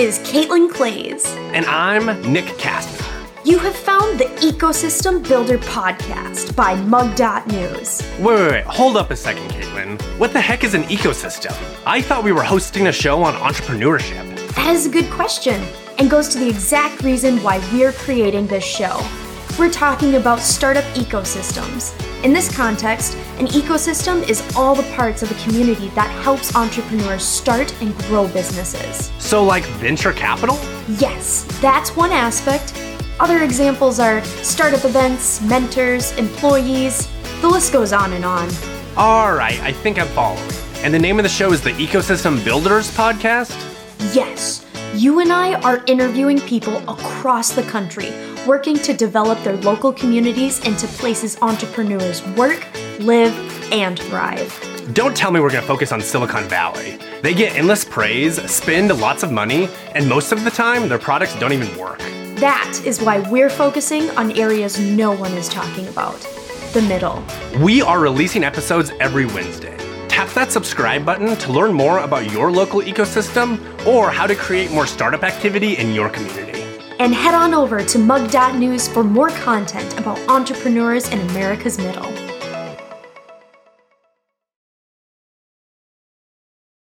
is Caitlin Clays. And I'm Nick Kastner. You have found the Ecosystem Builder podcast by Mug.News. Wait, wait, wait, hold up a second, Caitlin. What the heck is an ecosystem? I thought we were hosting a show on entrepreneurship. That is a good question and goes to the exact reason why we're creating this show. We're talking about startup ecosystems. In this context, an ecosystem is all the parts of a community that helps entrepreneurs start and grow businesses. So, like venture capital? Yes, that's one aspect. Other examples are startup events, mentors, employees. The list goes on and on. All right, I think I'm following. And the name of the show is the Ecosystem Builders Podcast? Yes, you and I are interviewing people across the country working to develop their local communities into places entrepreneurs work, live, and thrive. Don't tell me we're going to focus on Silicon Valley. They get endless praise, spend lots of money, and most of the time, their products don't even work. That is why we're focusing on areas no one is talking about the middle. We are releasing episodes every Wednesday. Tap that subscribe button to learn more about your local ecosystem or how to create more startup activity in your community. And head on over to mug.news for more content about entrepreneurs in America's middle.